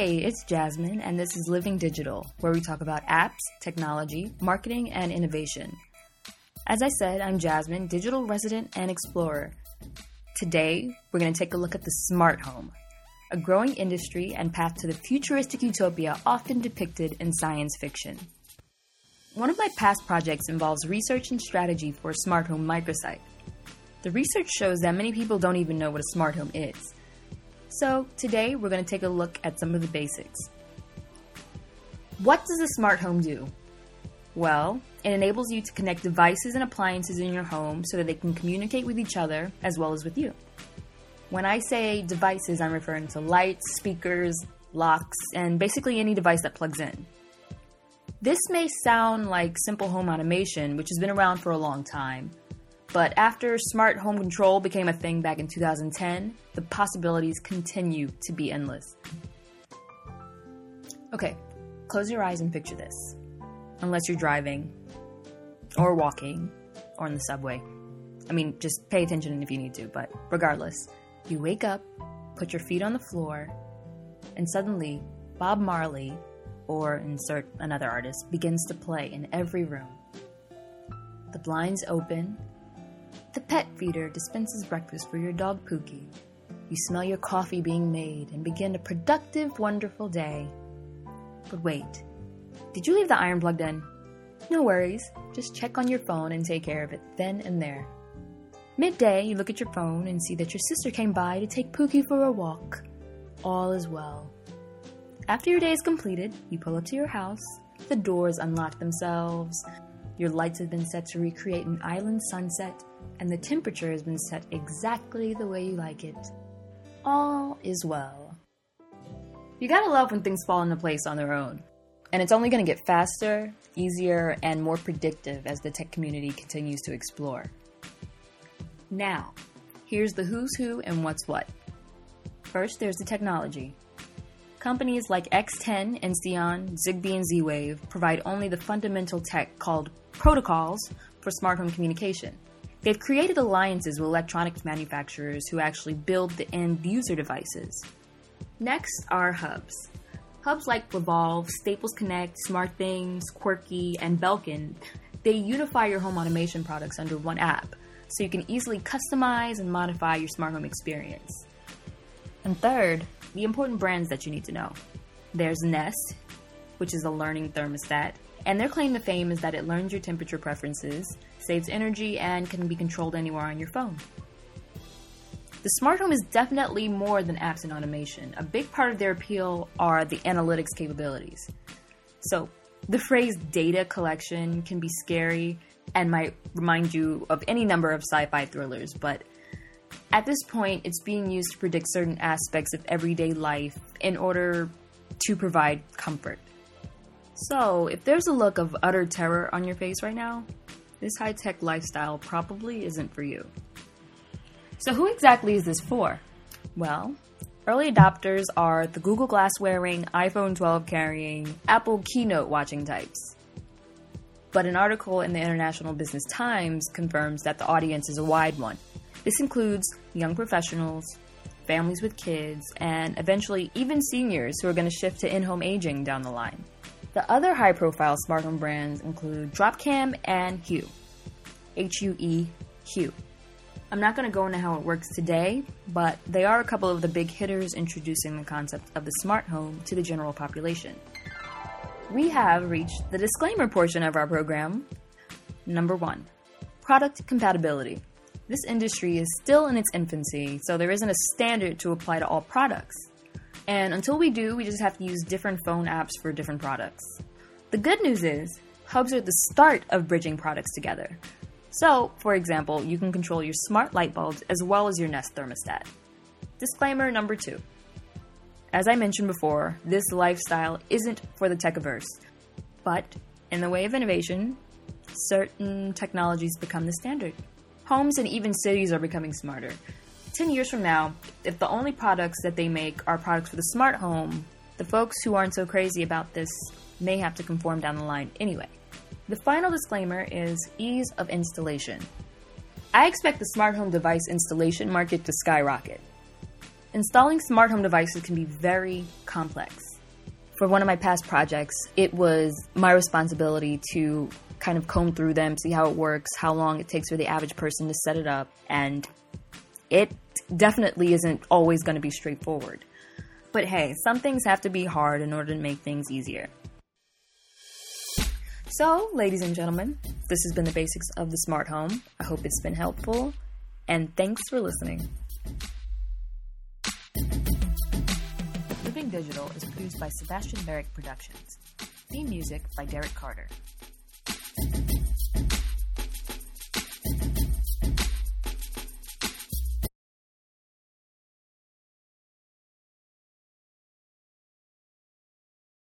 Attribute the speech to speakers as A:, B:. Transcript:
A: Hey, it's Jasmine, and this is Living Digital, where we talk about apps, technology, marketing, and innovation. As I said, I'm Jasmine, digital resident and explorer. Today, we're going to take a look at the smart home, a growing industry and path to the futuristic utopia often depicted in science fiction. One of my past projects involves research and strategy for a smart home microsite. The research shows that many people don't even know what a smart home is. So, today we're going to take a look at some of the basics. What does a smart home do? Well, it enables you to connect devices and appliances in your home so that they can communicate with each other as well as with you. When I say devices, I'm referring to lights, speakers, locks, and basically any device that plugs in. This may sound like simple home automation, which has been around for a long time, but after smart home control became a thing back in 2010, the possibilities continue to be endless. Okay, close your eyes and picture this. Unless you're driving, or walking, or in the subway. I mean, just pay attention if you need to, but regardless, you wake up, put your feet on the floor, and suddenly Bob Marley, or insert another artist, begins to play in every room. The blinds open, the pet feeder dispenses breakfast for your dog Pookie. You smell your coffee being made and begin a productive, wonderful day. But wait, did you leave the iron plugged in? No worries, just check on your phone and take care of it then and there. Midday, you look at your phone and see that your sister came by to take Pookie for a walk. All is well. After your day is completed, you pull up to your house, the doors unlock themselves, your lights have been set to recreate an island sunset, and the temperature has been set exactly the way you like it. All is well. You gotta love when things fall into place on their own. And it's only gonna get faster, easier, and more predictive as the tech community continues to explore. Now, here's the who's who and what's what. First, there's the technology. Companies like X10, Insteon, Zigbee, and Z Wave provide only the fundamental tech called protocols for smart home communication. They've created alliances with electronics manufacturers who actually build the end user devices. Next are hubs. Hubs like Revolv, Staples Connect, SmartThings, Quirky, and Belkin, they unify your home automation products under one app, so you can easily customize and modify your smart home experience. And third, the important brands that you need to know. There's Nest, which is a learning thermostat, and their claim to fame is that it learns your temperature preferences, saves energy, and can be controlled anywhere on your phone. The smart home is definitely more than apps and automation. A big part of their appeal are the analytics capabilities. So, the phrase data collection can be scary and might remind you of any number of sci fi thrillers, but at this point, it's being used to predict certain aspects of everyday life in order to provide comfort. So, if there's a look of utter terror on your face right now, this high tech lifestyle probably isn't for you. So, who exactly is this for? Well, early adopters are the Google Glass wearing, iPhone 12 carrying, Apple Keynote watching types. But an article in the International Business Times confirms that the audience is a wide one. This includes young professionals, families with kids, and eventually even seniors who are going to shift to in home aging down the line. The other high profile smart home brands include Dropcam and Hue. H U E, Hue. I'm not going to go into how it works today, but they are a couple of the big hitters introducing the concept of the smart home to the general population. We have reached the disclaimer portion of our program. Number one, product compatibility. This industry is still in its infancy, so there isn't a standard to apply to all products. And until we do, we just have to use different phone apps for different products. The good news is, hubs are the start of bridging products together. So, for example, you can control your smart light bulbs as well as your Nest thermostat. Disclaimer number two. As I mentioned before, this lifestyle isn't for the tech averse. But, in the way of innovation, certain technologies become the standard. Homes and even cities are becoming smarter. 10 years from now, if the only products that they make are products for the smart home, The folks who aren't so crazy about this may have to conform down the line anyway. The final disclaimer is ease of installation. I expect the smart home device installation market to skyrocket. Installing smart home devices can be very complex. For one of my past projects, it was my responsibility to kind of comb through them, see how it works, how long it takes for the average person to set it up, and it definitely isn't always going to be straightforward. But hey, some things have to be hard in order to make things easier. So, ladies and gentlemen, this has been the basics of the smart home. I hope it's been helpful, and thanks for listening. Digital is produced by Sebastian Barrick Productions. Theme music by Derek Carter.